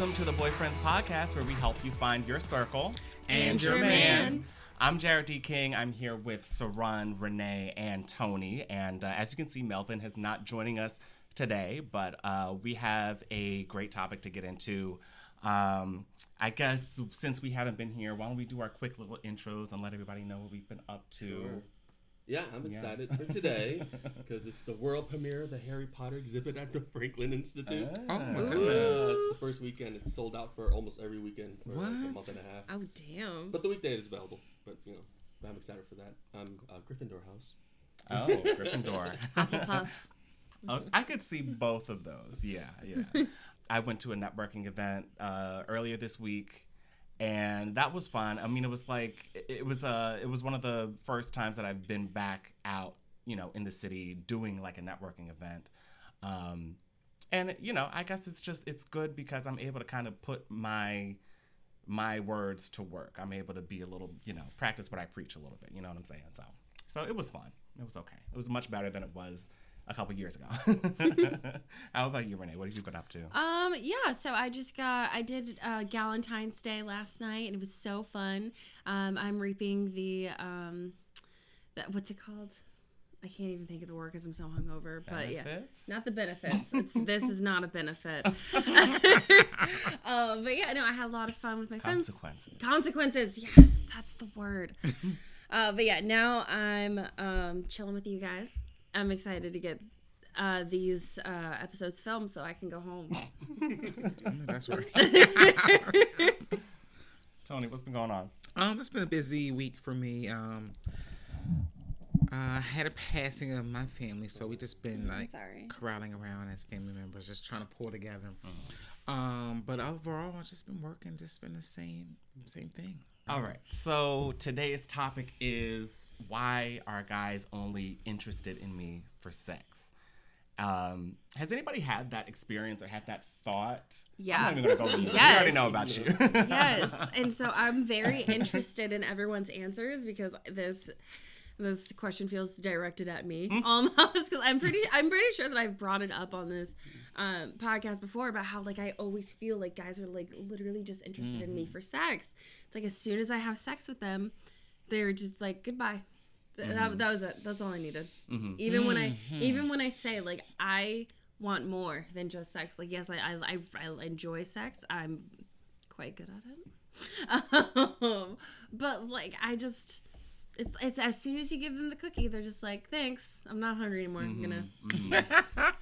Welcome to the Boyfriends Podcast, where we help you find your circle And your man. I'm Jared D. King. I'm here with Saran, Renee, and Tony. And uh, as you can see, Melvin is not joining us today, but uh, we have a great topic to get into. Um, I guess since we haven't been here, why don't we do our quick little intros and let everybody know what we've been up to? Sure. Yeah, I'm Yeah. excited for today because it's the world premiere of the Harry Potter exhibit at the Franklin Institute. Ah. Oh my Uh, goodness. it's the first weekend. It's sold out for almost every weekend for like a month and a half. Oh damn! But the weekday is available. But you know, I'm excited for that. I'm uh, Gryffindor House. Oh, Gryffindor. Hufflepuff. Oh, I could see both of those. Yeah, yeah. I went to a networking event uh, earlier this week, and that was fun. I mean, it was like it- was uh, it was one of the first times that I've been back out, you know, in the city doing like a networking event. Um, and you know, I guess it's just it's good because I'm able to kind of put my my words to work. I'm able to be a little, you know, practice what I preach a little bit. You know what I'm saying? So, so it was fun. It was okay. It was much better than it was a couple years ago. How about you, Renee? What have you been up to? Um, yeah. So I just got I did uh, Galentine's Day last night, and it was so fun. Um, I'm reaping the um, that what's it called? I can't even think of the word because I'm so hungover. But yeah, not the benefits. It's this is not a benefit. um, but yeah, no, I had a lot of fun with my friends. Consequences. Consequences. Yes, that's the word. uh, but yeah, now I'm um, chilling with you guys. I'm excited to get uh, these uh, episodes filmed so I can go home. That's right. Tony, what's been going on? Um, it's been a busy week for me. Um, I had a passing of my family, so we just been like sorry. corralling around as family members, just trying to pull together. Um, but overall, I've just been working, just been the same, same thing. All right. So today's topic is why are guys only interested in me for sex? Um, has anybody had that experience or had that thought? Yeah. I'm not even gonna go you. We already know about you. yes, and so I'm very interested in everyone's answers because this this question feels directed at me almost because I'm pretty I'm pretty sure that I've brought it up on this um, podcast before about how like I always feel like guys are like literally just interested in me for sex. It's like as soon as I have sex with them, they're just like goodbye. Th- That, that was it. That's all I needed. Even when I even when I say like I want more than just sex. Like yes, I I, I, I enjoy sex. I'm quite good at it. Um, but like I just it's it's as soon as you give them the cookie, they're just like, "Thanks, I'm not hungry anymore. I'm gonna."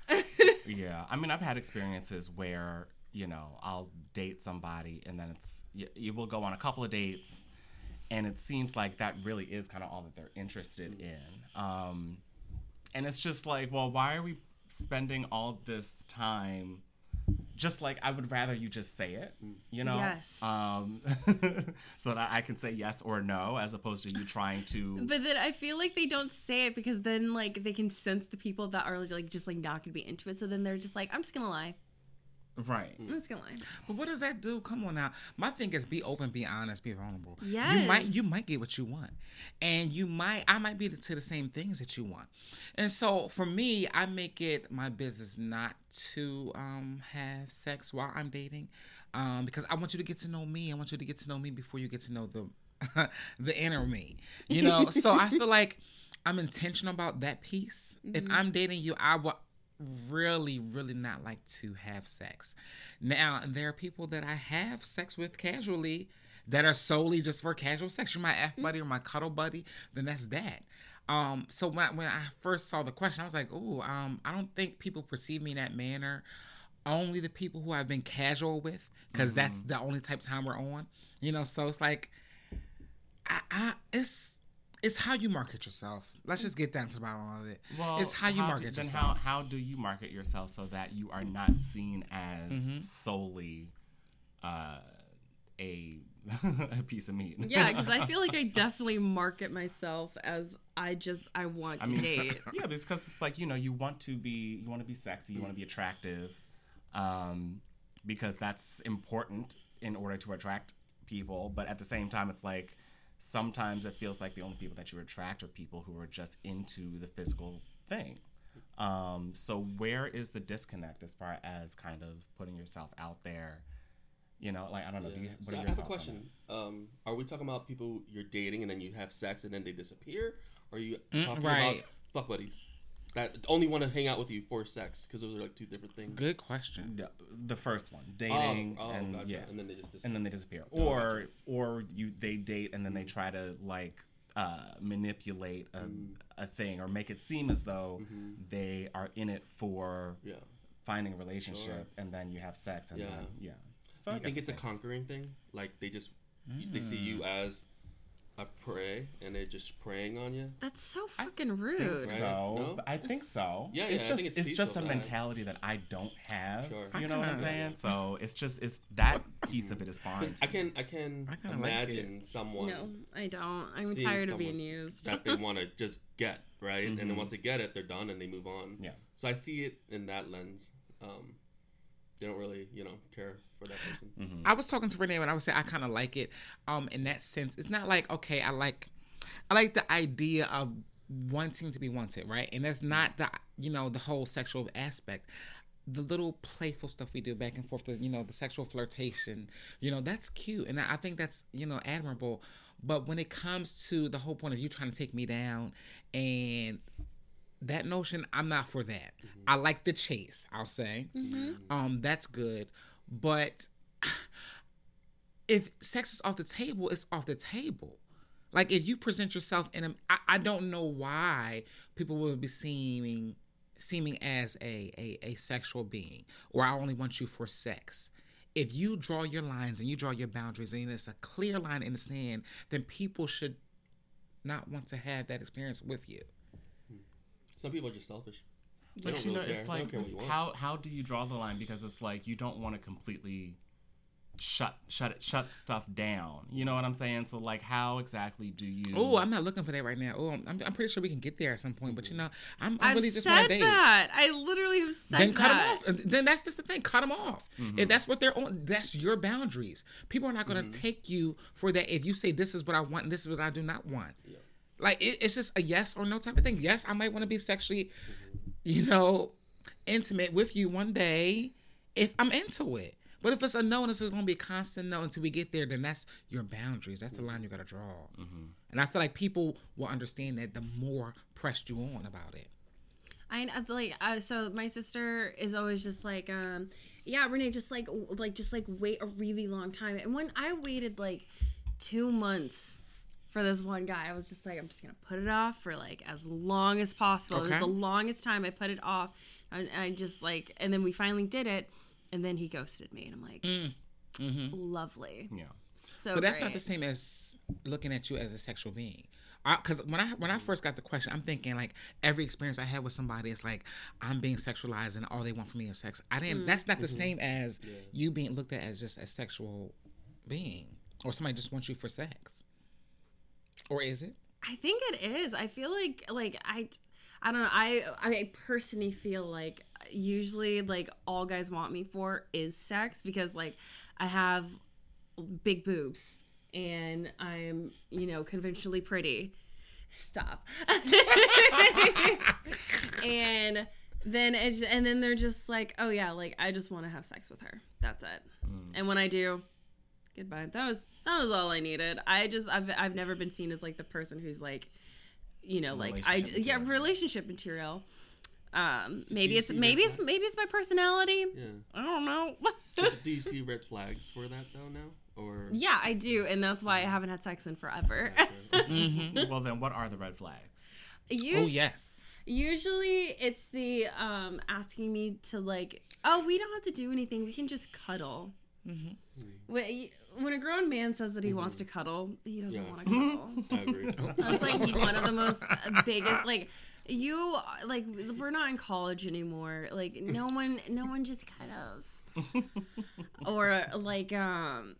Yeah, I mean, I've had experiences where you know I'll date somebody, and then it's you, you will go on a couple of dates, and it seems like that really is kind of all that they're interested in. Um, and it's just like, well, why are we spending all this time? Just like I would rather you just say it, you know, Yes. um, so that I can say yes or no, as opposed to you trying to. But then I feel like they don't say it because then like they can sense the people that are like just like not gonna be into it. So then they're just like, "I'm just gonna lie. Right. I'm just gonna. But what does that do? Come on now. My thing is be open, be honest, be vulnerable. You might you might get what you want. And you might I might be to the same things that you want. And so for me, I make it my business not to um have sex while I'm dating. Um because I want you to get to know me. I want you to get to know me before you get to know the the inner me. You know? so I feel like I'm intentional about that piece. If I'm dating you, I will really, really not like to have sex. Now, there are people that I have sex with casually that are solely just for casual sex. You're my F buddy or my cuddle buddy, then that's that. Um, so when I, when I first saw the question, I was like, "Oh, um, I don't think people perceive me in that manner. Only the people who I've been casual with, because that's the only type of time we're on. You know, so it's like, I, I it's it's how you market yourself. Let's just get down to the bottom of it. it's how you do- market then yourself. how how do you market yourself so that you are not seen as Mm-hmm. solely uh, a a piece of meat? Yeah, because I feel like I definitely market myself as I just I want I to mean, date. yeah, because it's like you know you want to be you want to be sexy, you want to be attractive, um, because that's important in order to attract people. But at the same time, it's like sometimes it feels like the only people that you attract are people who are just into the physical thing. Um, so where is the disconnect as far as kind of putting yourself out there You know, like I don't know. Do you, what So I have a question. Um, are we talking about people you're dating and then you have sex and then they disappear? Or are you Mm, talking right. about fuck buddies that only want to hang out with you for sex? Because those are like two different things. Good question. The, the first one, dating, oh, and gotcha. yeah, and then they just disappear. and then they disappear, Oh, or or you they date and then they try to like uh, manipulate a, Mm. a thing or make it seem as though Mm-hmm. they are in it for yeah. finding a relationship, Sure. and then you have sex, and Yeah. then yeah. So I I think it's a same. conquering thing. Like they just they see you as a prey and they're just preying on you. That's so fucking think rude. Right? so. No? I think so. Yeah, it's yeah, I just think it's it's, just a peaceful, mentality that I don't have. Sure. You know what I'm saying? So it's just it's that piece of it is fine. I can I can I kinda like imagine someone No, I don't. I'm tired of being used. that they want to just get right, and then Mhm. once they get it, they're done and they move on. Yeah. So I see it in that lens. Um, they don't really, you know, care for that person. Mm-hmm. I was talking to Renee and I would say I kind of like it. Um, in that sense, it's not like okay, I like, I like the idea of wanting to be wanted, right? And that's not the you know the whole sexual aspect. The little playful stuff we do back and forth, the you know the sexual flirtation, you know that's cute, and I I think that's you know admirable. But when it comes to the whole point of you trying to take me down and that notion i'm not for that. I like the chase i'll say. Um that's good. But if sex is off the table it's off the table. Like if you present yourself in a i, I don't know why people will be seeming seeming as a, a a sexual being or i only want you for sex. If you draw your lines and you draw your boundaries and it's a clear line in the sand then people should not want to have that experience with you Some people are just selfish. They But don't you know, care. it's like care what you want. how how do you draw the line? Because it's like you don't want to completely shut shut it shut stuff down. You know what I'm saying? So like, how exactly do you? Oh, I'm not looking for that right now. Oh, I'm, I'm pretty sure we can get there at some point. But you know, I'm, I I've really just want said to date. that. I literally have said Then cut them off. Then that's just the thing. Cut them off. Mm-hmm. If that's what they're on, that's your boundaries. People are not going to Mm-hmm. take you for that. If you say this is what I want and this is what I do not want, like it, it's just a yes or no type of thing. Yes, I might want to be sexually, you know, intimate with you one day if I'm into it. But if it's a no and it's going to be a constant no until we get there, then that's your boundaries. That's the line you got to draw. Mm-hmm. And I feel like people will understand that the more pressed you on about it. I I like uh, so my sister is always just like um yeah Renee just like like just like wait a really long time and when I waited like two months for this one guy I was just like I'm just gonna put it off for like as long as possible it was the longest time I put it off and I just like and then we finally did it and then he ghosted me and I'm like mm. mm-hmm. lovely Yeah. so but that's not the same as looking at you as a sexual being. Because when I when I first got the question, I'm thinking like every experience I had with somebody, it's like I'm being sexualized and all they want from me is sex. I didn't. That's not the same as you being looked at as just a sexual being, or somebody just wants you for sex. Or is it? I think it is. I feel like like I I don't know. I I personally feel like usually like all guys want me for is sex because like I have big boobs and I'm, you know, conventionally pretty. Stop. and then it's, and then they're just like, "Oh yeah, like I just want to have sex with her." That's it. Mm. And when I do, goodbye. That was that was all I needed. I just I've I've never been seen as like the person who's like, you know, like I Relationship yeah relationship material. Um, maybe it's maybe red it's maybe it's my personality. Yeah. I don't know. Do you see red flags for that though now, or yeah, I do, and that's why I haven't had sex in forever. well, then what are the red flags? Usu- Oh yes. Usually, it's the um asking me to like, oh, we don't have to do anything. We can just cuddle. When, when a grown man says that he wants to cuddle, he doesn't Yeah. want to cuddle. I agree. That's like one of the most biggest like you like we're not in college anymore. Like no one no one just cuddles. or like um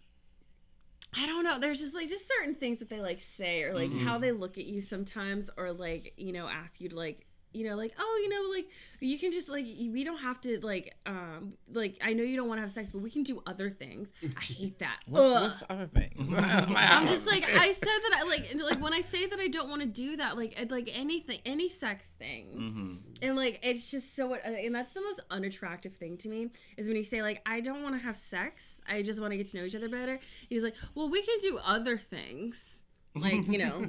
I don't know. There's just like just certain things that they like say or like how they look at you sometimes or like, you know, ask you to like you know like oh you know like you can just like we don't have to like um like i know you don't want to have sex but we can do other things. I hate that. What's, what's other things? I'm just like I said that I like and, like when I say that I don't want to do that like like anything any sex thing Mm-hmm. and like it's just so uh, and that's the most unattractive thing to me is when you say like I don't want to have sex I just want to get to know each other better. He's like well we can do other things. Like you know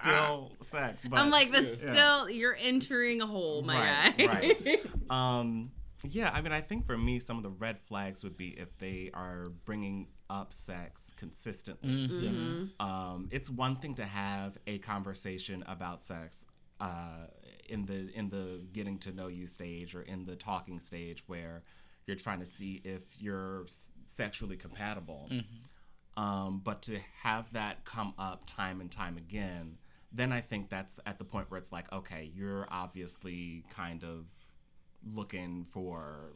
Still sex, but I'm like that's Yeah. still you're entering a hole my Right, guy right. um, yeah, I mean, I think for me, some of the red flags would be if they are bringing up sex consistently. Mm-hmm. Um, it's one thing to have a conversation about sex uh, in the in the getting to know you stage or in the talking stage where you're trying to see if you're s- sexually compatible. Um, but to have that come up time and time again, then I think that's at the point where it's like, okay, you're obviously kind of looking for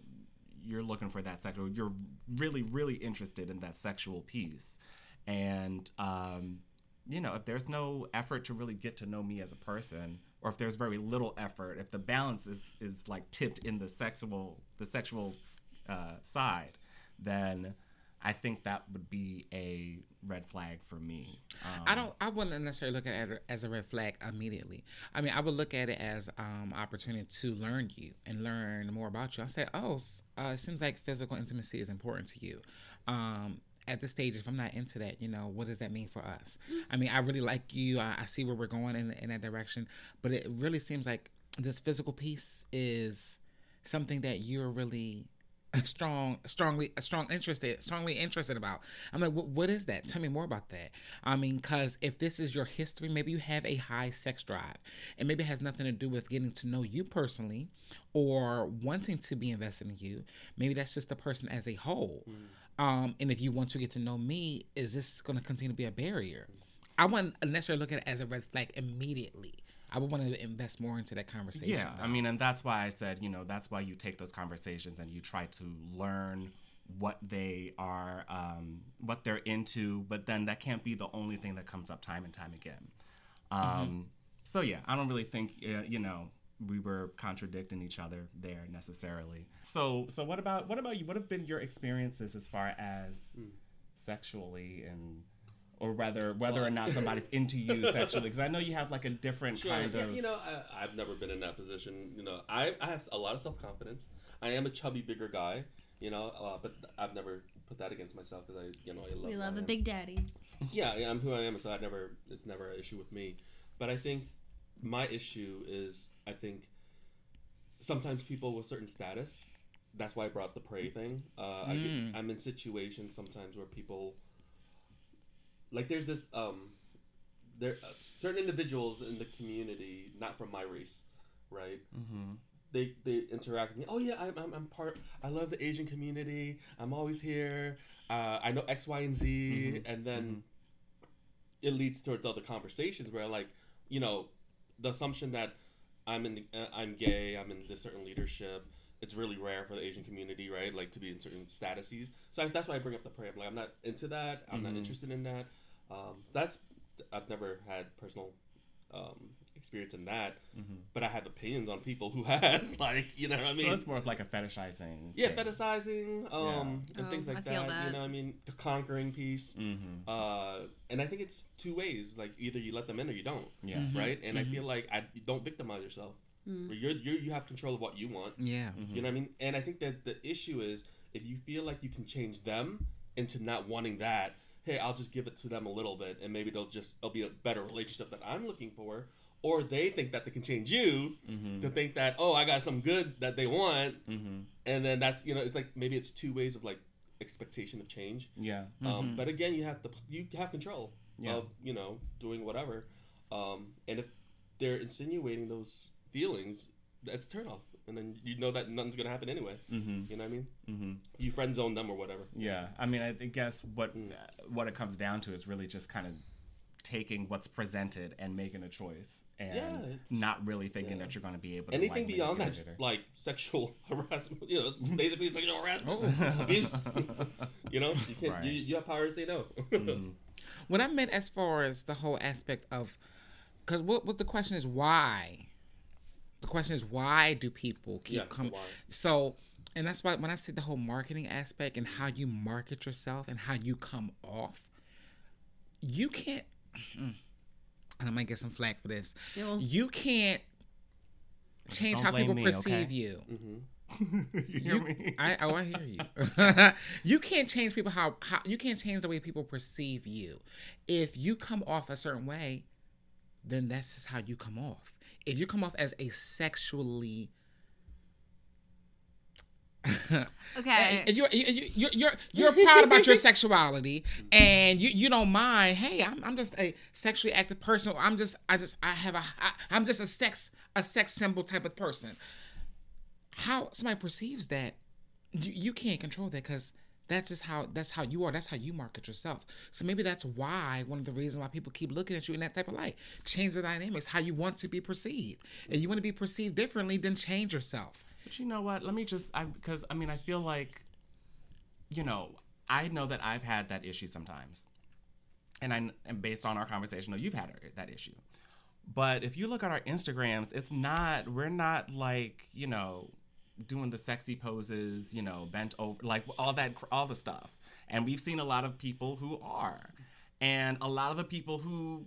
you're looking for that sexual you're really really interested in that sexual piece. And um you know if there's no effort to really get to know me as a person or if there's very little effort if the balance is is like tipped in the sexual the sexual uh, side then i think that would be a red flag for me um, I don't. I wouldn't necessarily look at it as a red flag immediately. I mean, I would look at it as um opportunity to learn you and learn more about you. I say, oh, uh, it seems like physical intimacy is important to you. Um, at this stage, if I'm not into that, you know, what does that mean for us? I mean, I really like you. I, I see where we're going in in that direction, but it really seems like this physical piece is something that you're really strong strongly strong interested strongly interested about. I'm like what, what is that? Tell me more about that. I mean because if this is your history maybe you have a high sex drive and maybe it has nothing to do with getting to know you personally or wanting to be invested in you. Maybe that's just the person as a whole. Um and if you want to get to know me is this going to continue to be a barrier? I wouldn't necessarily look at it as a red flag immediately i would want to invest more into that conversation Yeah, I mean, and that's why I said, you know, that's why you take those conversations and you try to learn what they are, um, what they're into. But then that can't be the only thing that comes up time and time again. Um, So yeah, I don't really think, uh, you know, we were contradicting each other there necessarily. So, so what about what about you? What have been your experiences as far as sexually and or whether whether or not somebody's into you sexually because i know you have like a different Sure, kind yeah, of you know, I, I've never been in that position. You know, I, I have a lot of self confidence. I am a chubby, bigger guy. You know, uh, but I've never put that against myself because I, you know, I love. we love I a big daddy Yeah, yeah, I'm who I am, so I never. It's never an issue with me. But I think my issue is, I think sometimes people with certain status. That's why I brought up the prey thing. Uh, I Mm. get, I'm in situations sometimes where people, like, there's this um, there uh, certain individuals in the community, not from my race, right? mm-hmm. they they interact with me. Oh yeah, I'm, I'm, I'm part. I love the Asian community. I'm always here. Uh, I know X, Y, and Z, Mhm. and then Mhm. it leads towards other conversations where like you know the assumption that I'm in uh, I'm gay. I'm in this certain leadership. It's really rare for the Asian community, right? Like to be in certain statuses. So I, that's why I bring up the prayer. I'm like I'm not into that. I'm not Mhm. interested in that. Um, that's I've never had personal um, experience in that, Mhm. but I have opinions on people who has like you know what I mean. so it's more of like a fetishizing. Yeah, thing. fetishizing, um, and Oh, things like that, that. You know, what I mean, the conquering piece. Mm-hmm. Uh, and I think it's two ways. Like either you let them in or you don't, Yeah. Mhm. right? And I Mhm. feel like I don't victimize yourself. Mm. You're, you're you have control of what you want. yeah Mhm. You know what I mean? And I think that the issue is if you feel like you can change them into not wanting that. Hey, I'll just give it to them a little bit, and maybe they'll just it'll be a better relationship that I'm looking for. Or they think that they can change you Mm-hmm. to think that oh I got some good that they want, Mm-hmm. and then that's you know it's like maybe it's two ways of like expectation of change Yeah. um, Mhm. but again you have to you have control Yeah. of you know doing whatever um, and if they're insinuating those feelings that's a turn off and then you know that nothing's gonna happen anyway Mm-hmm. you know what I mean Mm-hmm. you friend zone them or whatever Yeah. I mean, I guess what Mm. what it comes down to is really just kind of taking what's presented and making a choice, and Yeah, not really thinking yeah. that you're going to be able to anything beyond that like sexual harassment you know it's basically sexual harassment Oh. abuse you know you can't Right. you, you have power to say no Mhm. what I meant as far as the whole aspect of, because what what the question is why. The question is why do people keep Yeah, coming? So, and that's why when I said the whole marketing aspect and how you market yourself and how you come off, you can't. Mm, and I might get some flack for this. You'll- You can't change how people me, perceive okay? you. Mm-hmm. you hear me? I oh I hear you. you can't change people how, how you can't change the way people perceive you. If you come off a certain way, then that's just how you come off. If you come off as a sexually Okay. and you're, eh, you- you- you're, you're proud about your sexuality and you, you don't mind hey I'm, I'm just a sexually active person i'm just i just i have a I, i'm just a sex a sex symbol type of person how somebody perceives that you, you can't control that because that's just how that's how you are that's how you market yourself so maybe that's why one of the reasons why people keep looking at you in that type of light change the dynamics how you want to be perceived and you want to be perceived differently then change yourself But you know what? Let me just, I because I mean, I feel like, you know, I know that I've had that issue sometimes, and I and based on our conversation, know you've had that issue. But if you look at our Instagrams, it's not. We're not like you know, doing the sexy poses, you know, bent over, like all that, all the stuff. And we've seen a lot of people who are, and a lot of the people who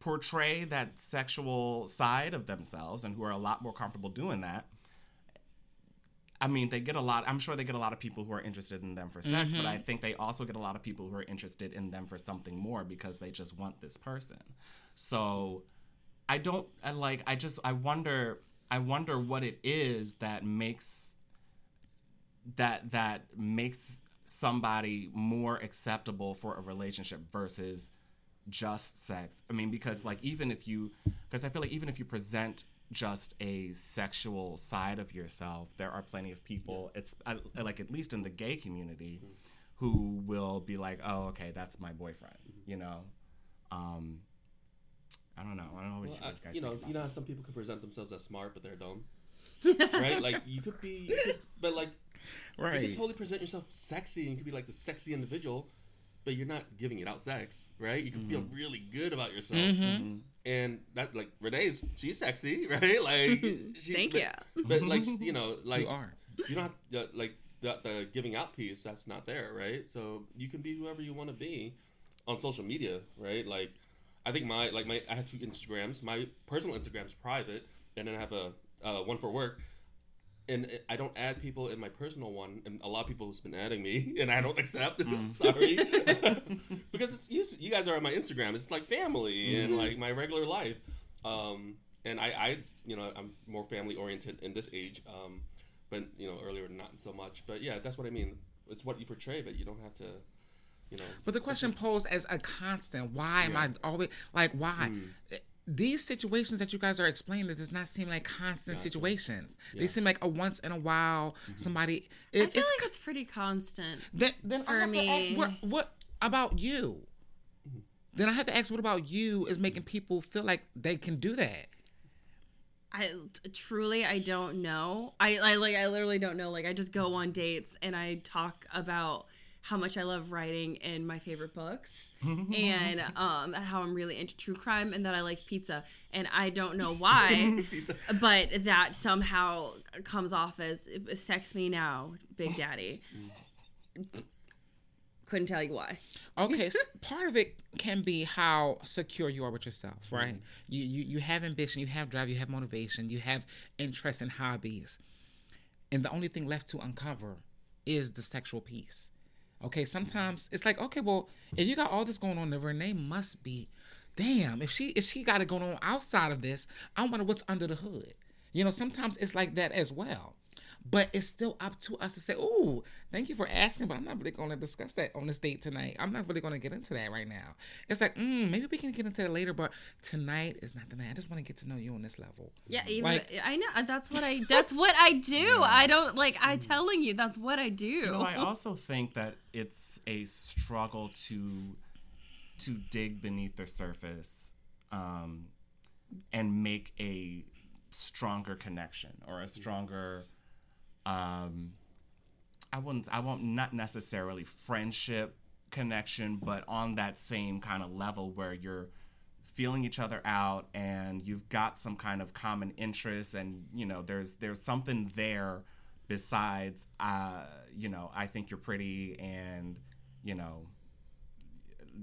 portray that sexual side of themselves and who are a lot more comfortable doing that I mean, they get a lot. I'm sure they get a lot of people who are interested in them for sex, but I mm-hmm. think they also get a lot of people who are interested in them for something more because they just want this person. So, I don't I like. I just I wonder. I wonder what it is that makes that that makes somebody more acceptable for a relationship versus just sex. I mean, because like even if you, because I feel like even if you present just a sexual side of yourself, there are plenty of people. It's I, like at least in the gay community, who will be like, oh, okay, that's my boyfriend. You know, um, I don't know. I don't know what Well, you, what I, you guys you know, think you know how some people can present themselves as smart, but they're dumb, right? Like you could be, you could, but like right? you could totally present yourself sexy and you could be like the sexy individual, but you're not giving it out sex, right? You can feel Mm-hmm. really good about yourself, Mm-hmm. and that like Renee's, she's sexy, right? Like, she, Thank but, you. But like, you know, like you are you don't have the, like the, the giving out piece that's not there right so you can be whoever you want to be on social media right like i think my like my i had two instagrams my personal instagram's private and then i have a uh, one for work and I don't add people in my personal one, and a lot of people has been adding me, and I don't accept. Sorry, because it's, you, you guys are on my Instagram. It's like family and like my regular life. Um, and I, I, you know, I'm more family oriented in this age. Um, but you know, earlier not so much. But yeah, that's what I mean. It's what you portray, but you don't have to, you know. But the question posed as a constant, why am I always like why? Hmm. These situations that you guys are explaining it does not seem like constant situations. They seem like a once in a while somebody. I feel it's like it's pretty constant. then, then for I have to ask, me- what what about you? Then I have to ask, what about you is making people feel like they can do that? I truly I don't know. I, I like I literally don't know. Like I just go on dates and I talk about how much I love writing and my favorite books and um how I'm really into true crime and that I like pizza and I don't know why but that somehow comes off as sex me now big daddy. Couldn't tell you why. Okay, s part of it can be how secure you are with yourself, right? You, you you have ambition, you have drive, you have motivation, you have interest and hobbies, and the only thing left to uncover is the sexual piece. Okay, sometimes it's like, okay, well, if you got all this going on, then Renee must be, damn. If she if she got it going on outside of this, I wonder what's under the hood. You know, sometimes it's like that as well. But it's still up to us to say, "Oh, thank you for asking, but I'm not really going to discuss that on this date tonight. I'm not really going to get into that right now." It's like, mm, maybe we can get into that later, but tonight is not the night. I just want to get to know you on this level. Yeah, even, Like- I know that's what I that's what I do. I don't like I telling you that's what I do. You know, I also think that it's a struggle to to dig beneath the surface um, and make a stronger connection or a stronger um, I wouldn't I won't not necessarily friendship connection, but on that same kind of level where you're feeling each other out and you've got some kind of common interest and you know there's there's something there besides uh you know I think you're pretty and you know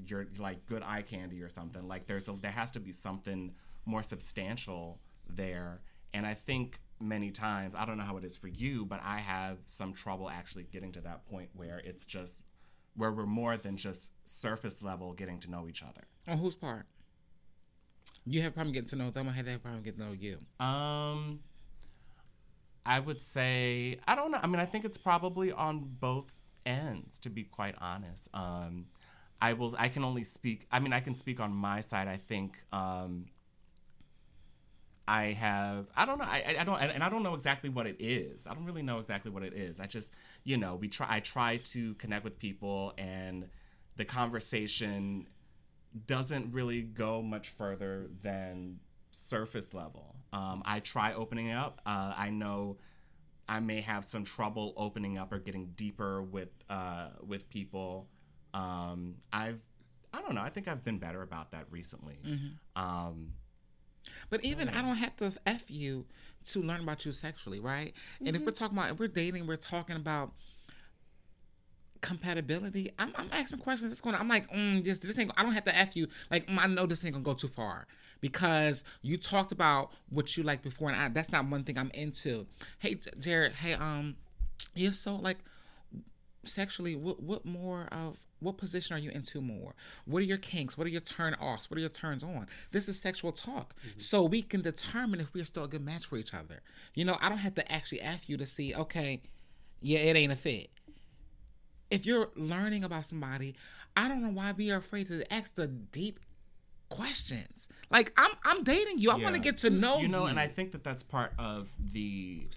you're like good eye candy or something. Like there's a, there has to be something more substantial there. And I think many times I don't know how it is for you but I have some trouble actually getting to that point where it's just where we're more than just surface level getting to know each other On whose part? You have a problem getting to know them, they have a problem getting to know you? Um, I would say I don't know. I mean, I think it's probably on both ends, to be quite honest. Um, I will. I can only speak. I mean, I can speak on my side. I think. Um, I have. I don't know. I, I don't. And I don't know exactly what it is. I don't really know exactly what it is. I just, you know, we try. I try to connect with people, and the conversation doesn't really go much further than surface level. Um, I try opening up. Uh, I know I may have some trouble opening up or getting deeper with uh, with people. Um, I've I don't know. I think I've been better about that recently. Um, But even I don't have to f you to learn about you sexually, right? And if we're talking about if we're dating, we're talking about compatibility. I'm, I'm asking questions. It's going. I'm like, mm, this this thing. I don't have to f you. Like mm, I know this ain't gonna go too far because you talked about what you like before, and I, that's not one thing I'm into. Hey, Jared. Hey, um, you're So like, sexually, what what more of what position are you into more? What are your kinks? What are your turn offs? What are your turns on? This is sexual talk, mm-hmm. so we can determine if we're still a good match for each other. You know, I don't have to actually ask you to see. Okay, yeah, it ain't a fit. If you're learning about somebody, I don't know why we are afraid to ask the deep questions. Like I'm I'm dating you. I want to get to know you know, and I think that that's part of the.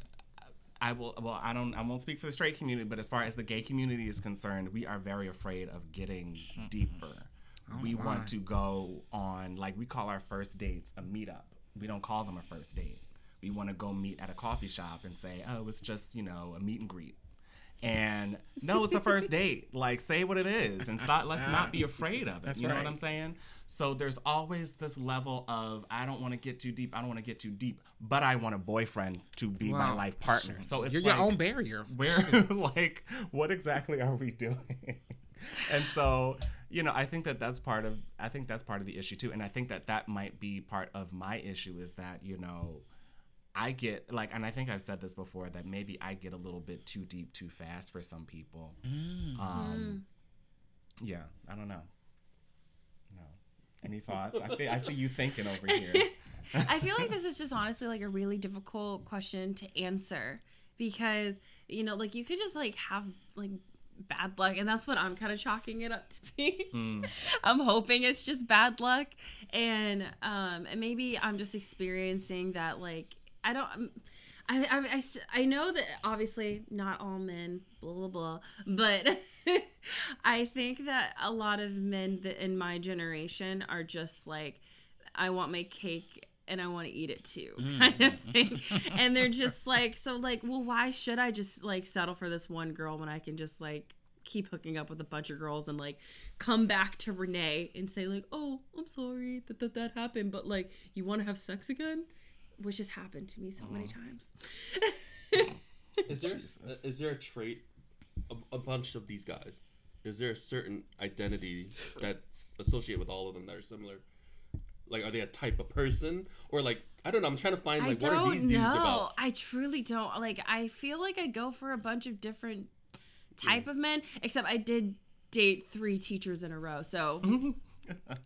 I will. Well, I don't. I won't speak for the straight community, but as far as the gay community is concerned, we are very afraid of getting deeper. we want to go on like we call our first dates a meetup. We don't call them a first date. We want to go meet at a coffee shop and say, "Oh, it's just you know a meet and greet." And no, it's a first date. Like, say what it is, and stop. Let's not be afraid of it. That's you know right. what I'm saying? So there's always this level of I don't want to get too deep. I don't want to get too deep, but I want a boyfriend to be my life partner. So it's you're like, your own barrier. where like what exactly are we doing and so you know i think that that's part of i think that's part of the issue too and i think that that might be part of my issue is that you know i get like and i think i've said this before that maybe i get a little bit too deep too fast for some people. Um yeah i don't know. No. Any thoughts? I, thi- I see you thinking over here. I feel like this is just honestly like a really difficult question to answer because you know, like you could just like have like bad luck, and that's what I'm kind of chalking it up to be. Mm. I'm hoping it's just bad luck, and um, and maybe I'm just experiencing that like I don't. um, I, I, I I know that obviously not all men, blah, blah, blah, but I think that a lot of men that in my generation are just like, I want my cake and I want to eat it too, kind of thing. and they're just like, so like, well, why should I just like settle for this one girl when I can just like keep hooking up with a bunch of girls and like come back to Renee and say like, oh, I'm sorry that that, that happened, but like, you want to have sex again? Which has happened to me so many times. Is there uh, is there a trait a, a bunch of these guys? Is there a certain identity that's associated with all of them that are similar? Like, are they a type of person, or like I don't know? I'm trying to find I like what are these don't dudes know. about? I truly don't. Like, I feel like I go for a bunch of different type of men, except I did date three teachers in a row. So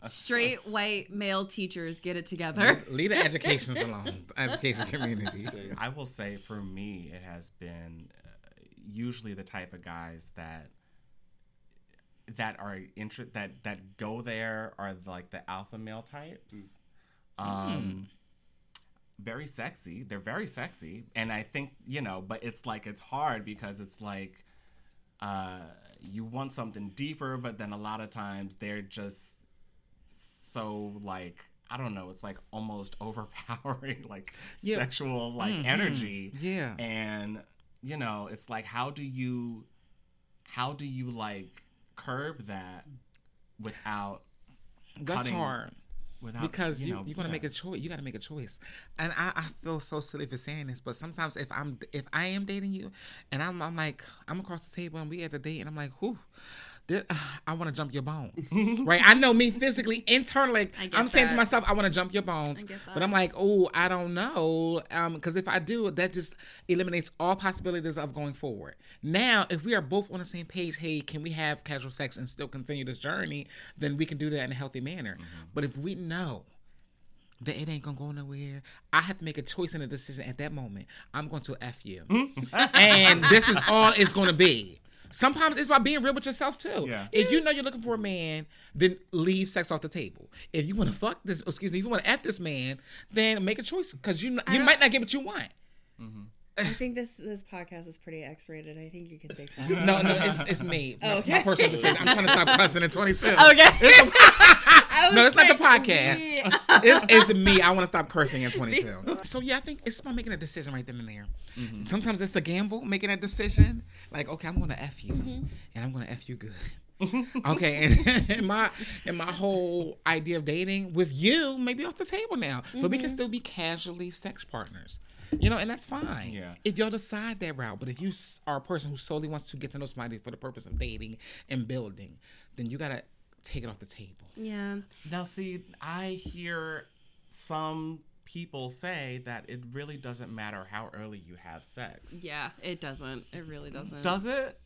straight white male teachers get it together. Leave the educations alone. Education community. I will say for me, it has been uh, usually the type of guys that that are inter- that that go there are like the alpha male types. Um, very sexy. They're very sexy, and I think you know, but it's like it's hard because it's like uh, you want something deeper, but then a lot of times they're just so like. I don't know. It's like almost overpowering, like Yeah. sexual like Mhm. energy Yeah. and you know it's like how do you how do you like curb that without That's cutting- hard. without because you, know, you, are gonna yeah. make a choice. You gotta make a choice, and I, I feel so silly for saying this, but sometimes if I'm if I am dating you, and I'm I'm like I'm across the table and we at the date, and I'm like, whew. This, I want to jump your bones, right? I know me physically, internally. I I'm saying to myself, I want to jump your bones, but. I'm like, oh, I don't know, um, because if I do, that just eliminates all possibilities of going forward. Now, if we are both on the same page, hey, can we have casual sex and still continue this journey? Then we can do that in a healthy manner. Mm-hmm. But if we know that it ain't gonna go nowhere. I have to make a choice and a decision at that moment. I'm going to F you. and this is all it's gonna be. Sometimes it's about being real with yourself too. Yeah. If you know you're looking for a man, then leave sex off the table. If you want to fuck this, excuse me, if you want to F this man, then make a choice because you you might not get what you want. Mm-hmm. I think this this podcast is pretty X-rated. I think you can say that. No, no, it's it's me. Oh, My- Okay. My personal decision. I'm trying to stop cussing at 22. Okay. I was No, it's not the oh, podcast. yeah. it's, it's me. I want to stop cursing in 22. So yeah, I think it's about making a decision right then and there. Mm-hmm. Sometimes it's a gamble making a decision. Like, okay, I'm going to f you, mm-hmm. and I'm going to f you good. Mm-hmm. okay, and, and my and my whole idea of dating with you may be off the table now, but we can still be casually sex partners. You know, and that's fine. Yeah. If y'all decide that route, but if you are a person who solely wants to get to know somebody for the purpose of dating and building, then you gotta take it off the table. Yeah. Now, see, I hear some people say that it really doesn't matter how early you have sex. Yeah, it doesn't. It really doesn't. Does it?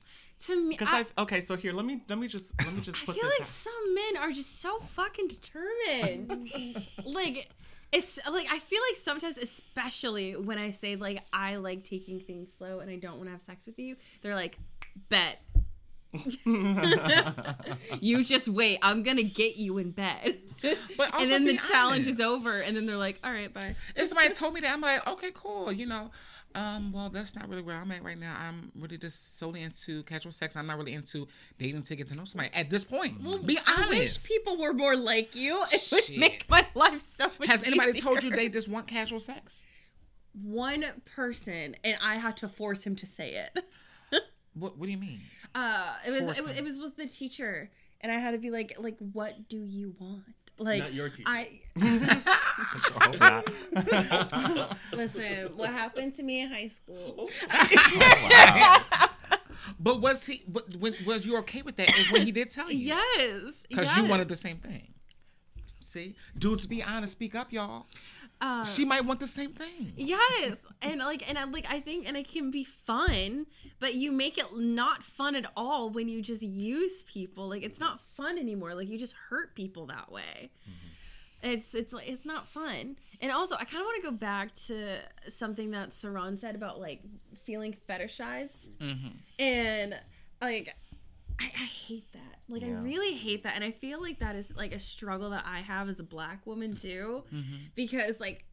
to me, Because I, I, okay, so here, let me let me just let me just I put feel this. like some men are just so fucking determined. like it's like I feel like sometimes, especially when I say like I like taking things slow and I don't want to have sex with you, they're like, bet. you just wait. I'm gonna get you in bed. But also and then the be challenge is over, and then they're like, "All right, bye." If somebody told me that, I'm like, okay, cool. You know, um, well, that's not really where I'm at right now. I'm really just solely into casual sex. I'm not really into dating to get to know somebody at this point. be honest. I wish people were more like you. It would make my life so much. Has anybody told you they just want casual sex? one person, and I had to force him to say it. What What do you mean? Uh, it was, it was it was with the teacher, and I had to be like, like, what do you want? Like, Not your teacher. I I hope not. listen. What happened to me in high school? wow. But was he? But when, was you okay with that? Is when he did tell you? yes, Because yes. you wanted the same thing. See, dudes, be honest. Speak up, y'all. Uh, She might want the same thing. Yes, and like, and I like, I think, and it can be fun, but you make it not fun at all when you just use people. Like, it's not fun anymore. Like, you just hurt people that way. It's it's like it's not fun. And also, I kind of want to go back to something that Saran said about like feeling fetishized, Mm-hmm. and like. I, I hate that. Like, I really hate that. And I feel like that is like a struggle that I have as a black woman too. Mm-hmm. Because, like,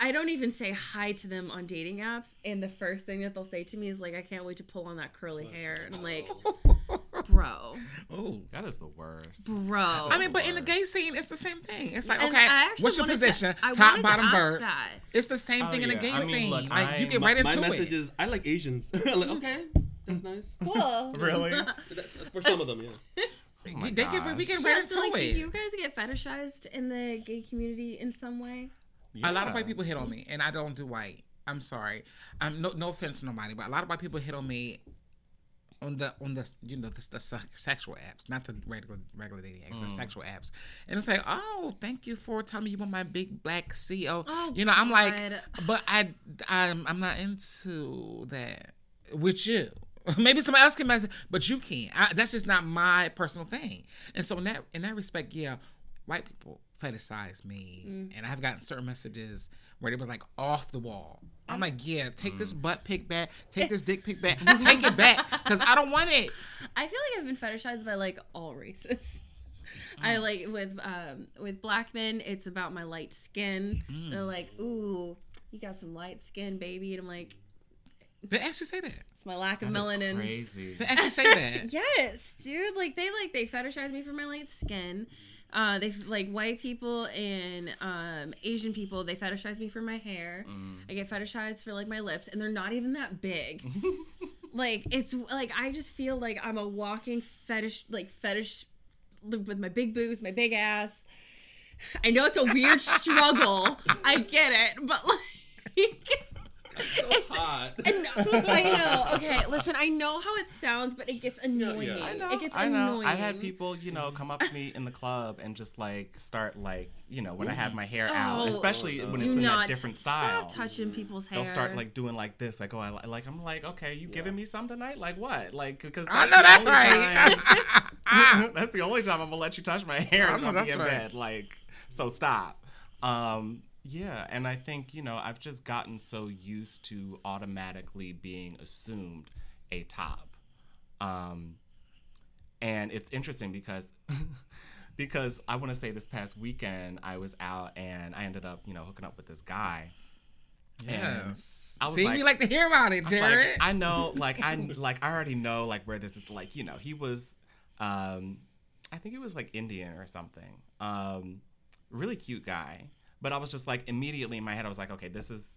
I don't even say hi to them on dating apps, and the first thing that they'll say to me is like, "I can't wait to pull on that curly hair," and I'm like, "Bro, Oh. That is the worst. bro." I mean, but in the gay scene, it's the same thing. It's like, And okay, what's your wanted to- position? Top, bottom, ask verse. It's the same Oh, thing in the gay I mean, scene. look, like you I'm- get my- right My message it. is, I like Asians. Like, okay, that's nice. cool. Really? For some of them, yeah. Oh my they get, we gosh. get Yeah, right into so like, do you guys get fetishized in the gay community in some way? A lot of white people hit on me, and I don't do white. I'm sorry. I'm no no offense to nobody, but a lot of white people hit on me on the on the you know the, the se- sexual apps, not the regular regular dating apps, Mm. the sexual apps. And it's like, oh, thank you for telling me you want my big black CEO. Oh, you know, I'm like, but I I'm I'm not into that with you. Maybe somebody else can message, but you can't. I, that's just not my personal thing. And so in that in that respect, yeah, white people fetishize me, Mm. and I've gotten certain messages where they was like off the wall. I'm like, yeah, take this butt pic back, take this dick pic back, take it back, because I don't want it. I feel like I've been fetishized by like all races. I Mm. like with um with black men, it's about my light skin. Mm. They're like, "Ooh, you got some light skin, baby," and I'm like, They actually say that. "It's my lack of That is melanin." crazy. They actually say that. Yes, dude. Like they like they fetishize me for my light skin. Uh, they like white people and um, Asian people. They fetishize me for my hair. Mm. I get fetishized for like my lips, and they're not even that big. like it's like I just feel like I'm a walking fetish, like fetish with my big boobs, my big ass. I know it's a weird struggle. I get it, but like. So It's- hot. And I know. Okay, listen. I know how it sounds, but it gets annoying. yeah. I know. It gets I know. annoying. I've had people, you know, come up to me in the club and just like start like, you know, when I have my hair out, Oh, especially when it's Do in not that different stop style. touching people's hair. They'll start like doing like this, like oh, I li- like I'm like okay, you giving me some tonight, like what, like because I know that's right. time, that's the only time I'm gonna let you touch my hair I if know I'm that's in right. bed, like so stop. Um, yeah, and I think you know I've just gotten so used to automatically being assumed a top. Um, and it's interesting because because I want to say this past weekend I was out and I ended up you know hooking up with this guy. And Yes. I was See, like- we like to hear about it, I Jared. Like, I know, like I like I already know like where this is like you know he was, um, I think he was like Indian or something. Um, really cute guy, but I was just like immediately in my head I was like, okay, this is.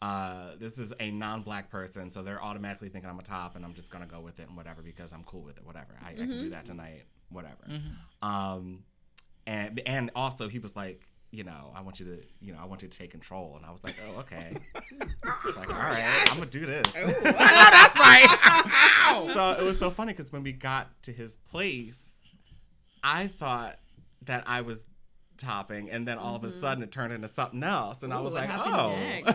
Uh, this is a non-black person, so they're automatically thinking I'm a top, and I'm just gonna go with it and whatever because I'm cool with it. Whatever, I, I can do that tonight. Whatever. Um, and and also he was like, you know, I want you to, you know, I want you to take control, and I was like, oh, okay. It's like, all right, I'm gonna do this. that's right. so it was so funny because when we got to his place, I thought that I was topping, and then all of a mm-hmm. sudden it turned into something else, and I was like, oh.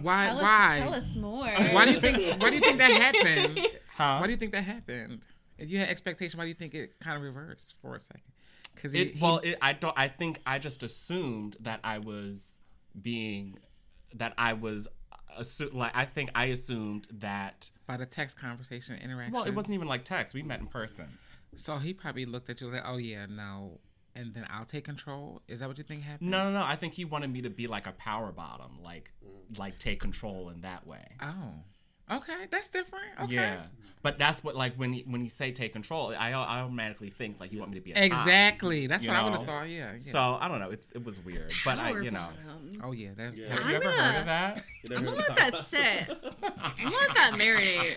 why? Tell us, why? tell us more. Why do you think? Why do you think that happened? huh? Why do you think that happened? If you had expectation, why do you think it kind of reversed for a second? Because it, well, it, I don't. I think I just assumed that I was being, that I was, assu- like I think I assumed that. by the text conversation interaction. Well, it wasn't even like text. We met in person. So he probably looked at you like, "Oh yeah, no," and then I'll take control. Is that what you think happened? No, no, no. I think he wanted me to be like a power bottom, like, like take control in that way. Oh, okay, that's different. Okay. Yeah, but that's what like when you, when you say take control, I, I automatically think like you want me to be a top. Exactly. That's You what I would have thought. Yeah. yeah. So I don't know. It's it was weird, but I you know. bottom. oh yeah. That, Yeah. Have I'm you ever gonna- heard of that? You I'm never gonna let that sit. I'm gonna let that marinate.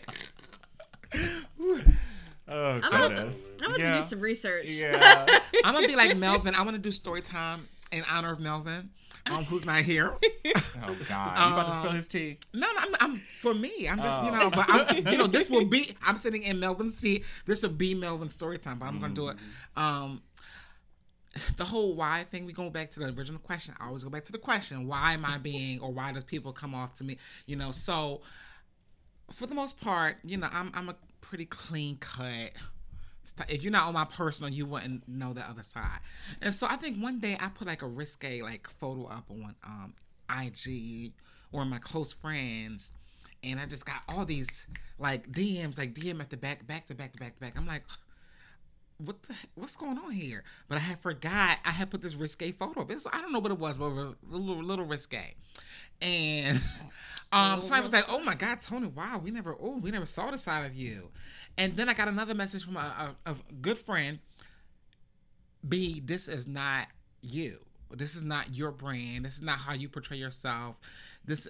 Oh I'm about to, goodness. I'm about yeah. to do some research. Yeah. I'm gonna be like Melvin. I'm gonna do story time in honor of Melvin, um, who's not here. oh God. You about to Um, spill his tea? No, no, I'm, I'm for me. I'm just you Oh. know, but I'm, you know, this will be. I'm sitting in Melvin's seat. This will be Melvin's story time, but I'm gonna do it. Um, the whole why thing. We go back to the original question. I always go back to the question: Why am I being, or why does people come off to me? You know, so for the most part, you know, I'm I'm a pretty clean cut. If you're not on my personal, you wouldn't know the other side. And so I think one day I put like a risque like photo up on um IG or my close friends, and I just got all these like DMs, like DM at the back, back to back to back to back. I'm like, what the what's going on here? But I had forgot I had put this risque photo up. Was, I don't know what it was, but it was a little, little risque. And um, somebody was like, "Oh my God, Tony! Wow, we never, oh, we never saw the side of you." And then I got another message from a, a, a good friend. B, this is not you. This is not your brand. This is not how you portray yourself. This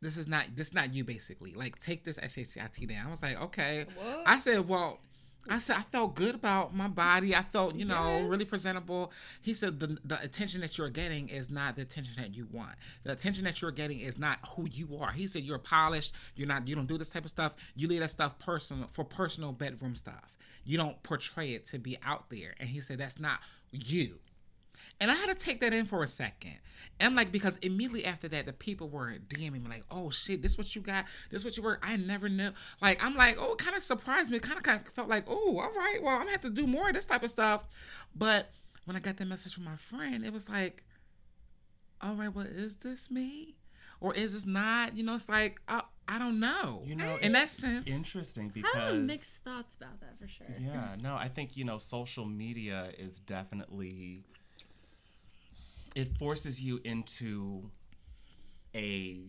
this is not this is not you basically. Like take this SHIT down. I was like, okay. What? I said, well, I said I felt good about my body. I felt, you know, Yes. really presentable. He said the the attention that you're getting is not the attention that you want. The attention that you're getting is not who you are. He said you're polished. You're not. You don't do this type of stuff. You leave that stuff personal for personal bedroom stuff. You don't portray it to be out there. And he said that's not you. And I had to take that in for a second. And like because immediately after that, the people were DMing me like, "Oh shit, this what you got? This what you work? I never knew." Like I'm like, "Oh, it kind of surprised me. Kind of kind of felt like, oh, all right, well, I'm gonna have to do more of this type of stuff." But when I got that message from my friend, it was like, "All right, well, is this me, or is this not?" You know, it's like I, I don't know. You know, in that sense, interesting I have because mixed thoughts about that for sure. Yeah, no, I think you know social media is definitely it forces you into a,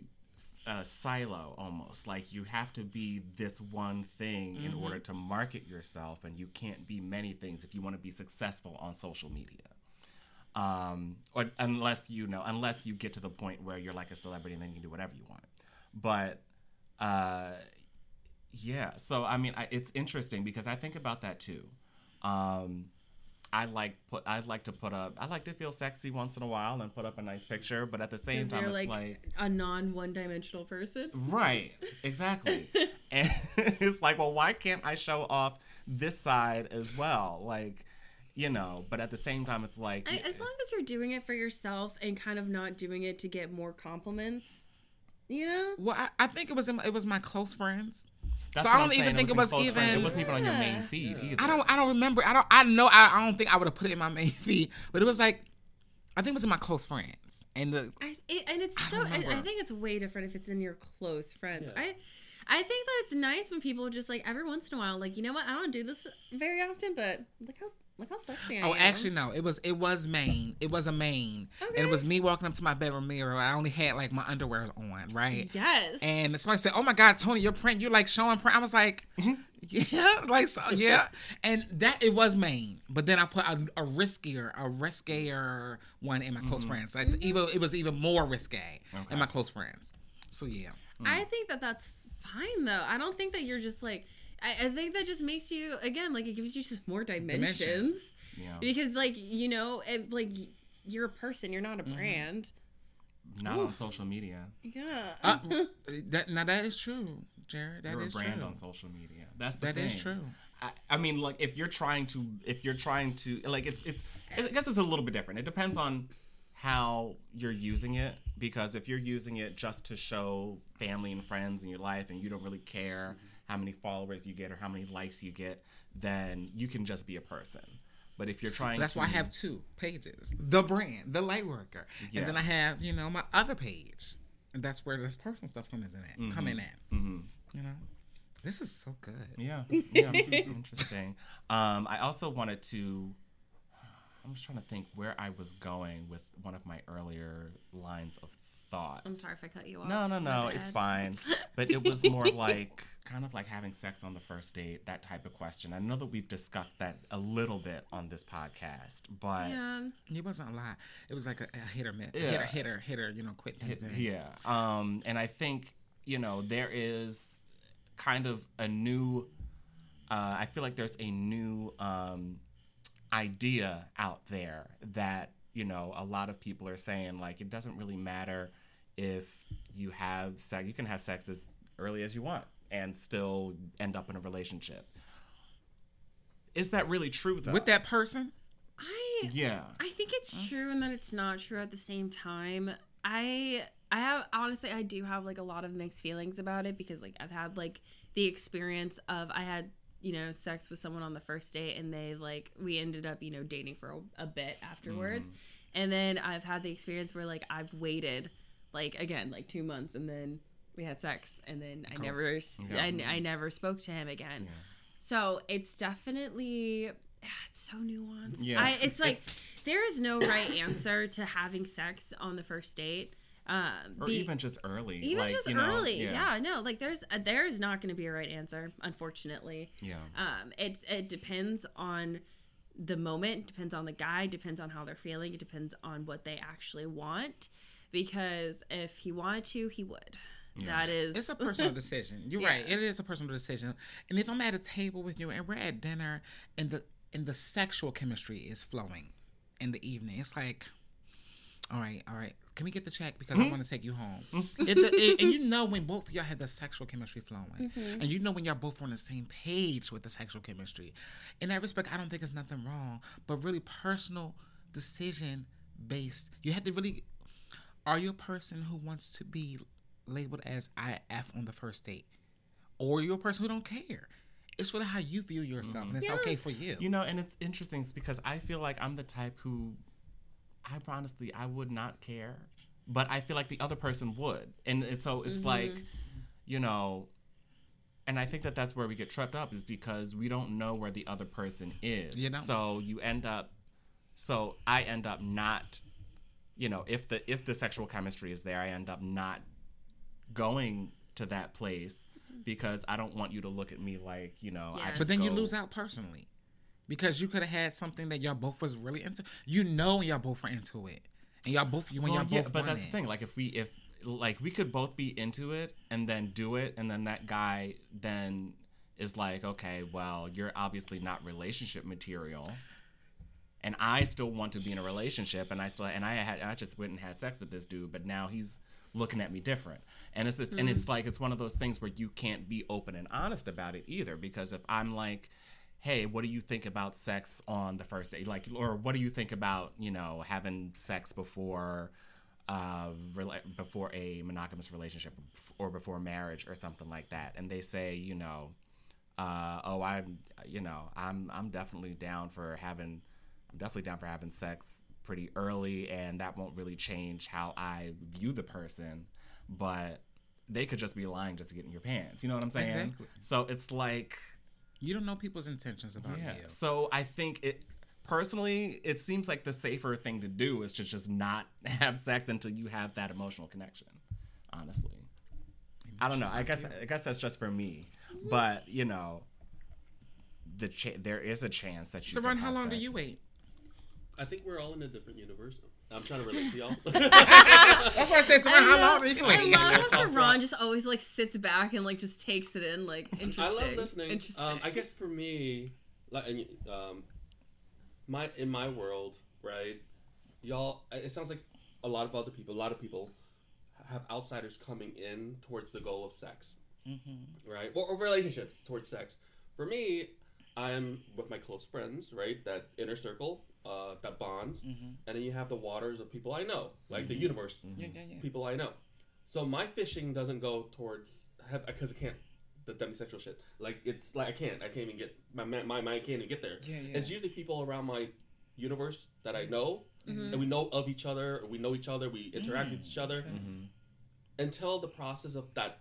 a silo almost. Like you have to be this one thing in order to market yourself, and you can't be many things if you want to be successful on social media. Um, or unless you know, unless you get to the point where you're like a celebrity and then you can do whatever you want. But uh, yeah. So I mean, I, it's interesting because I think about that too. Um, I like put I like to put up I like to feel sexy once in a while and put up a nice picture, but at the same time it's like, like a non one dimensional person. Right, exactly. and it's like, well, why can't I show off this side as well? Like, you know, but at the same time, it's like, I, as long as you're doing it for yourself and kind of not doing it to get more compliments, you know. Well, I, I think it was in, it was my close friends. that's so what I I'm don't even think it was close friends. even- It wasn't even on your main Yeah. feed either. I don't I don't remember. I don't I know I, I don't think I would have put it in my main feed, but it was like I think it was in my close friends. And the I it, and it's I so. I, I think it's way different if it's in your close friends. Yeah. I. I think that it's nice when people just like every once in a while, like you know what, I don't do this very often, but look how look how sexy I Oh, am. actually no. It was it was main. It was a main. And it was me walking up to my bedroom mirror. I only had like my underwear on, right? yes, And somebody said, "Oh my God, Tony, your print, you're like showing print." I was like, mm-hmm. "Yeah, like so, yeah." And that it was main, but then I put a, a riskier, a riskier one in my close mm-hmm. friends. So it's mm-hmm. even it was even more risque Okay. in my close friends. So yeah, mm. I think that that's fine though. I don't think that you're just like. I, I think that just makes you again like it gives you just more dimensions Dimensions. Yeah. because like you know it, like you're a person, you're not a Mm-hmm. brand. Not on social media. Yeah. uh, that now that is true, Jared. That You're a brand true. on social media. That's the That thing. is true. I, I mean, like if you're trying to, if you're trying to, like it's, it's, I guess it's a little bit different. It depends on how you're using it because if you're using it just to show family and friends in your life and you don't really care how many followers you get or how many likes you get, then you can just be a person. But if you're trying, That's to, why I have two pages: the brand, the light worker, Yeah. and then I have you know my other page, and that's where this personal stuff comes in at. Come in at. Mhm. You know, this is so good. Yeah, yeah, interesting. Um, I also wanted to. I'm just trying to think where I was going with one of my earlier lines of thought. I'm sorry if I cut you off. No, no, no, it's fine. But it was more like kind of like having sex on the first date, that type of question. I know that we've discussed that a little bit on this podcast, but Yeah. It wasn't a lot. It was like a, a hit or miss. Yeah. Hitter, hitter, hitter. You know, quit. Hit- thing. yeah um and i think you know there is kind of a new uh i feel like there's a new um idea out there that you know a lot of people are saying like it doesn't really matter if you have sex you can have sex as early as you want and still end up in a relationship. Is that really true though? With that person, I yeah. I think it's true and that it's not true at the same time. I I have honestly I do have like a lot of mixed feelings about it because like I've had like the experience of I had you know sex with someone on the first date and they like we ended up you know dating for a, a bit afterwards. Mm-hmm. And then I've had the experience where like I've waited like again like 2 months and then we had sex and then I never Yeah. I, I never spoke to him again. Yeah. So it's definitely ah, it's so nuanced. Yeah. I, it's like It's- there is no right answer to having sex on the first date. Um, or be- even just early even like, just you know, early. yeah. no, like there's uh, there is not going to be a right answer, unfortunately. yeah Um, it's it depends on the moment, depends on the guy, depends on how they're feeling, it depends on what they actually want. Because if he wanted to, he would. That is it's a personal decision. You're Yeah. right. It is a personal decision. And if I'm at a table with you and we're at dinner and the and the sexual chemistry is flowing in the evening, it's like, all right, all right, can we get the check because I hmm? want to take you home? Hmm? If the- it- and you know when both of y'all have the sexual chemistry flowing, mm-hmm. and you know when y'all both were on the same page with the sexual chemistry. In that respect, I don't think there's nothing wrong, but really personal decision based. You have to really. Are you a person who wants to be labeled as IF on the first date, or you're a person who don't care? It's really how you view yourself, and it's Yeah. okay for you. You know, and it's interesting because I feel like I'm the type who, I honestly, I would not care, but I feel like the other person would, and it's, so it's mm-hmm. like, you know, and I think that that's where we get tripped up is because we don't know where the other person is. You don't. So you end up, so I end up not, you know, if the if the sexual chemistry is there, I end up not going to that place because I don't want you to look at me like, you know, I Yeah. just But then you lose out personally because you could have had something that y'all both was really into. You know, y'all both were into it, and y'all both you when Well, y'all yeah, both. but want that's the thing. Like if we if like we could both be into it and then do it and then that guy then is like okay well you're obviously not relationship material and i still want to be in a relationship and i still and i had i just went and had sex with this dude but now he's looking at me different. And it's the, and it's like it's one of those things where you can't be open and honest about it either because if i'm like hey what do you think about sex on the first date? Like or what do you think about you know having sex before uh, rela- before a monogamous relationship or before marriage or something like that, and they say, you know, uh, oh, I'm, you know, I'm, I'm definitely down for having, I'm definitely down for having sex pretty early, and that won't really change how I view the person, but they could just be lying just to get in your pants. You know what I'm saying? Exactly. So it's like, You don't know people's intentions about yeah. you. So I think it personally, it seems like the safer thing to do is to just not have sex until you have that emotional connection. Honestly, I don't know. I guess I guess that's just for me, but you know, the cha- there is a chance that you. So, Ron, how long do you wait? I think we're all in a different universe. I'm trying to relate to y'all. That's why I said, Saran, how I long do you I love how Saran just always like sits back and like just takes it in, like interesting. I love listening. Interesting. Um, I guess for me, like, and, um, my in my world, right? Y'all, it sounds like a lot of other people, a lot of people have outsiders coming in towards the goal of sex, right? Or, or relationships towards sex. For me, I'm with my close friends, right? That inner circle, uh, that bonds, and then you have the waters of people I know, like the universe, Yeah, yeah, yeah. people I know. So my fishing doesn't go towards because I can't the demisexual shit. Like it's like I can't. I can't even get my ma- my I can't even get there. Yeah, yeah. It's usually people around my universe that I know, Mm-hmm. and we know of each other. Or we know each other. We interact with each other Mm-hmm. until the process of that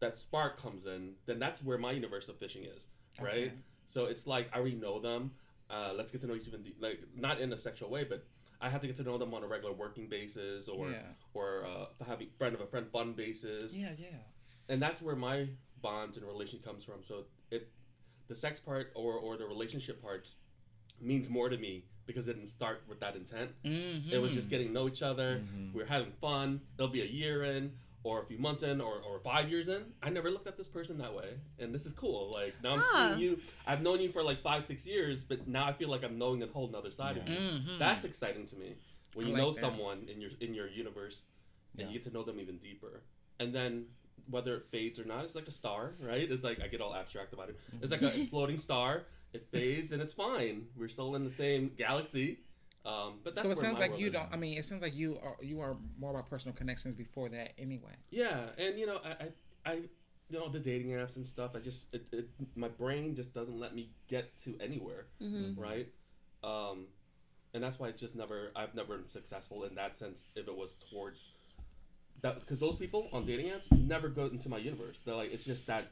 that spark comes in. Then that's where my universe of fishing is, right? Okay. So it's like I already know them. Uh, let's get to know each other, like not in a sexual way, but I have to get to know them on a regular working basis, or Yeah. or uh, having friend of a friend fun basis Yeah, yeah. and that's where my bonds and relation comes from. So it, the sex part or or the relationship part, means more to me because it didn't start with that intent. Mm-hmm. It was just getting to know each other. We were having fun. There'll be a year in, or a few months in, or, or five years in. I never looked at this person that way, and this is cool. Like now I'm Ah. seeing you. I've known you for like five, six years, but now I feel like I'm knowing a whole another side of you. Mhm. That's exciting to me when I you like know that. someone in your in your universe and Yeah. you get to know them even deeper. And then whether it fades or not, it's like a star, right? It's like I get all abstract about it. It's like an exploding star. It fades and it's fine. We're still in the same galaxy. Um, but that's so it sounds like you don't. I mean, it sounds like you are you are more about personal connections before that, anyway. Yeah, and you know, I, I, I you know, the dating apps and stuff. I just, it, it, my brain just doesn't let me get to anywhere, Mhm. right? Um, and that's why it's just never, I've never been successful in that sense. If it was towards that, because those people on dating apps never go into my universe. They're like, it's just that,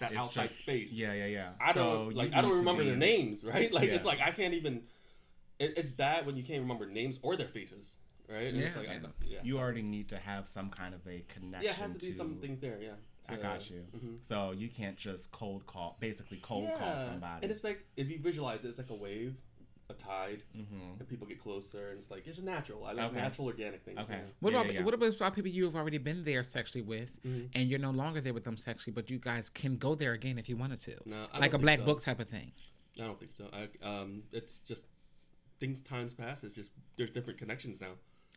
that It's outside just- space. Yeah, yeah, yeah. I So don't like. I don't remember their names, right? Like it's like I can't even. It, it's bad when you can't remember names or their faces, right? And it's Yeah, like, I- yeah. yeah, You so- already need to have some kind of a connection. Yeah, it has to be something there. Yeah, I to- got you. mhm. So you can't just cold call, basically cold call somebody. And it's like if you visualize it, it's like a wave, a tide, hmm and people get closer, and it's like it's natural. I like Okay. natural, organic things. Okay. you know? What Yeah, about yeah, yeah. what about people you've already been there sexually with, Mhm. and you're no longer there with them sexually, but you guys can go there again if you wanted to, No, I like a don't black think so. book type of thing. I don't think so. I, um, it's just things times pass. It's just there's different connections now.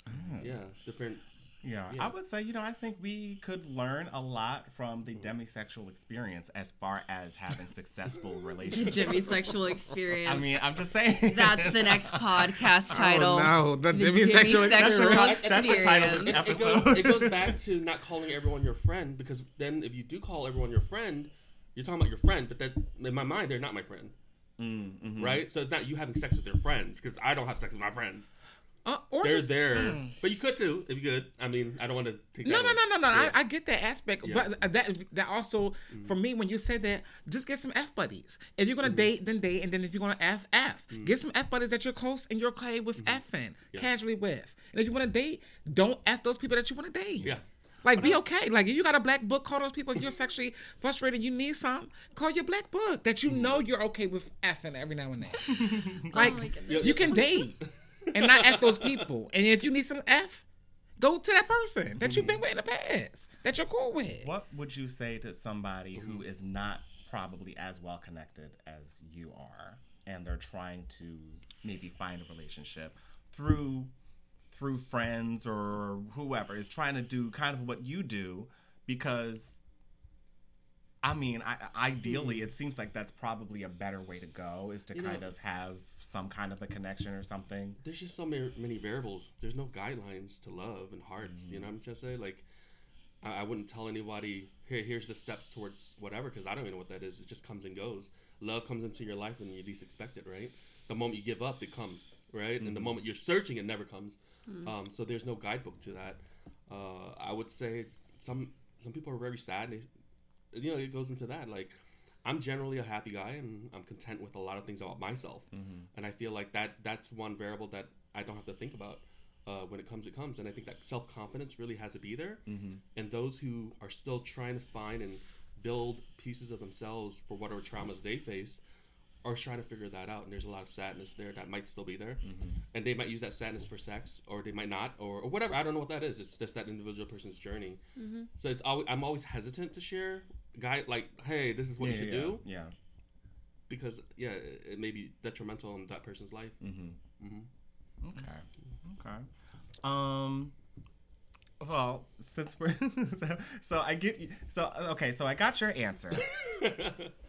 Oh. Yeah, different. Yeah, Yeah. I would say, you know, I think we could learn a lot from the mm. demisexual experience as far as having successful relationships. Demisexual experience. I mean, I'm just saying. that's the next podcast title. Oh, no, the The demisexual That's the, that's the title of experience. this It, it goes, it goes back to not calling everyone your friend because then if you do call everyone your friend, you're talking about your friend, but that in my mind they're not my friend, Mm, mhm. right? So it's not you having sex with your friends because I don't have sex with my friends. Uh, or They're just, there, Mm. but you could too if you could. I mean, I don't want to take No, that no, away. no, no, no. Yeah. I, I get that aspect, Yeah. but that that also for me when you say that, just get some f buddies. If you're gonna date, then date, and then if you're gonna f f, get some f buddies that you're close and you're okay with effing Yeah. casually with. And if you want to date, don't f those people that you want to date. Yeah. Like be okay. Like if you got a black book, call those people. If you're sexually frustrated, you need some. Call your black book that you know you're okay with effing every now and then. like my goodness. Yeah, you can date and not f those people. And if you need some f, Go to that person that you've been with in the past, that you're cool with. What would you say to somebody who is not probably as well connected as you are, and they're trying to maybe find a relationship through through friends or whoever is trying to do kind of what you do because I mean, I, ideally, mm-hmm. it seems like that's probably a better way to go is to You know- kind of have some kind of a connection or something. there's just so many, many variables. There's no guidelines to love and hearts. You know mm-hmm. what I'm just say? Like, I, I wouldn't tell anybody, here, here's the steps towards whatever, because I don't even know what that is. It just comes and goes. Love comes into your life when you least expect it, right? The moment you give up, it comes, right? And the mm-hmm. moment you're searching, it never comes. Um, so there's no guidebook to that. Uh, I would say some some people are very sad. They, you know, it goes into that. Like, I'm generally a happy guy, and I'm content with a lot of things about myself. And I feel like that that's one variable that I don't have to think about. Uh, when it comes, it comes, and I think that self confidence really has to be there. And those who are still trying to find and build pieces of themselves for whatever traumas they faced are trying to figure that out. And there's a lot of sadness there that might still be there, and they might use that sadness for sex, or they might not, or, or whatever. I don't know what that is. It's just that individual person's journey. So it's always, I'm always hesitant to share, guy like, hey, this is what yeah, you should yeah, do, Yeah. because yeah, it, it may be detrimental in that person's life. Hmm. Okay. Okay. Um. Well, since we're so, so I get so okay, so I got your answer.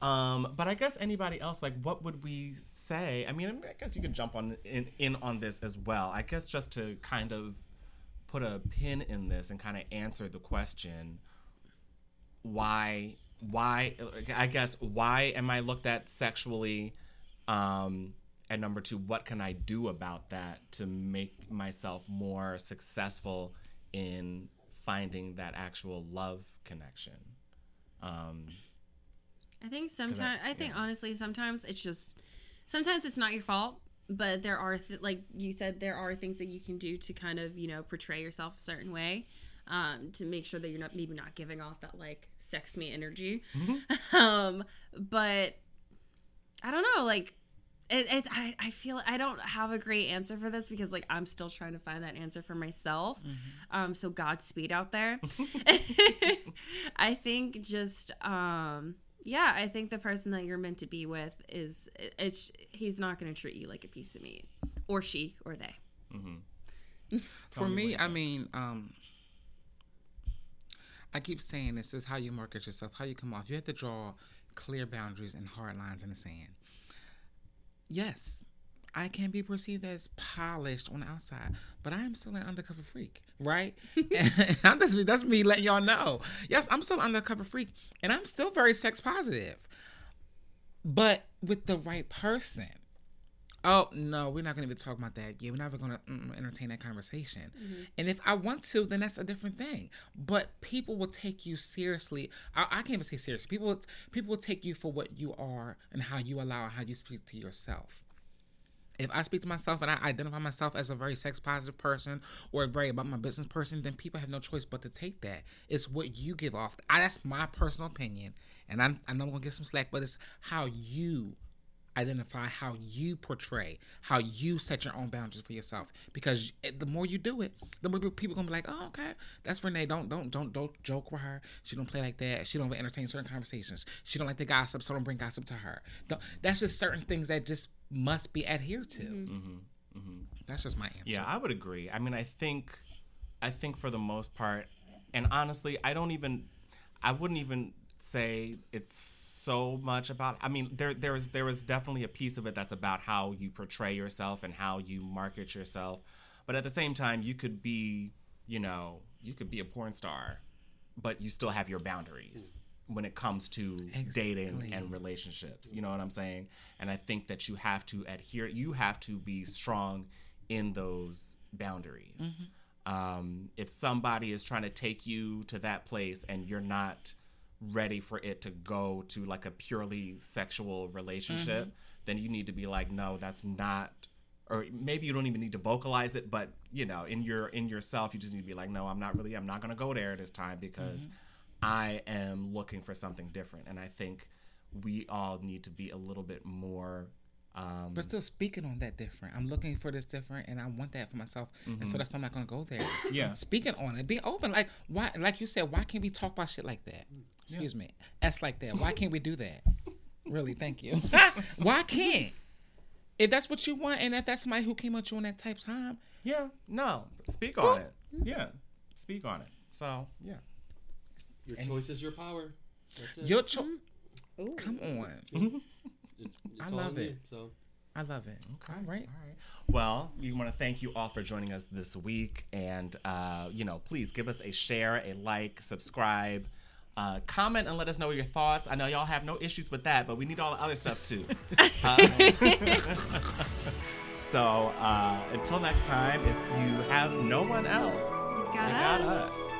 um, but I guess anybody else, like, what would we say? I mean, I guess you could jump on in in on this as well. I guess just to kind of put a pin in this and kind of answer the question why why i guess why am i looked at sexually um and number two what can i do about that to make myself more successful in finding that actual love connection um I think sometimes I think yeah. honestly sometimes it's just sometimes it's not your fault, but there are th- like you said there are things that you can do to kind of you know portray yourself a certain way. Um, to make sure that you're not maybe not giving off that like sex me energy, um, but I don't know. Like, it, it I, I feel I don't have a great answer for this because like I'm still trying to find that answer for myself. Um, so Godspeed out there. I think just um, yeah, I think the person that you're meant to be with is it's he's not going to treat you like a piece of meat, or she, or they. For me me, I mean, um, I keep saying this is how you market yourself, how you come off. You have to draw clear boundaries and hard lines in the sand. Yes, I can be perceived as polished on the outside, but I am still an undercover freak, right? and I'm that's me letting y'all know. Yes, I'm still an undercover freak, and I'm still very sex positive, but with the right person. Oh no, we're not gonna even talk about that. Yeah, we're never gonna mm, entertain that conversation. And if I want to, then that's a different thing. But people will take you seriously. I, I can't even say seriously. People, people will take you for what you are and how you allow how you speak to yourself. If I speak to myself and I identify myself as a very sex positive person or a very about my business person, then people have no choice but to take that. It's what you give off. I, that's my personal opinion, and I'm, I know I'm gonna get some slack, but it's how you identify how you portray, how you set your own boundaries for yourself. Because the more you do it, the more people gonna be like, "Oh, okay, that's Renee. Don't don't don't don't joke with her. She don't play like that. She don't entertain certain conversations. She don't like the gossip, so don't bring gossip to her." Don't, that's just certain things that just must be adhered to. Mm-hmm. Mm-hmm. Mm-hmm. That's just my answer. Yeah, I would agree. I mean, I think, I think for the most part, and honestly, I don't even, I wouldn't even say it's so much about. I mean, there there is there is definitely a piece of it that's about how you portray yourself and how you market yourself, but at the same time, you could be, you know, you could be a porn star, but you still have your boundaries when it comes to dating and relationships. You know what I'm saying? And I think that you have to adhere. You have to be strong in those boundaries. Mm-hmm. Um, if somebody is trying to take you to that place and you're not ready for it to go to like a purely sexual relationship, mm-hmm. then you need to be like, no, that's not. Or maybe you don't even need to vocalize it, but you know, in your in yourself, you just need to be like, no, I'm not really, I'm not gonna go there at this time because mm-hmm. I am looking for something different. And I think we all need to be a little bit more Um, But still speaking on that different. I'm looking for this different and I want that for myself. And so that's why I'm not gonna go there. Mm-hmm. Yeah. Speaking on it, be open. Like why like you said, why can't we talk about shit like that? Excuse me. S like that. Why can't we do that? really, thank you. why can't? If that's what you want and if that's somebody who came at you on that type of time, yeah, no, speak on it. Yeah, speak on it. So yeah, Your choice is your power. That's it. your choice. Ooh. Come on. It's, it's I love it. you, So I love it. Okay. All right. All right. Well, we want to thank you all for joining us this week, and uh, you know, please give us a share, a like, subscribe. Uh, comment and let us know your thoughts. I know y'all have no issues with that, but we need all the other stuff too. Uh, so uh, until next time, if you have no one else, You've got got us. us.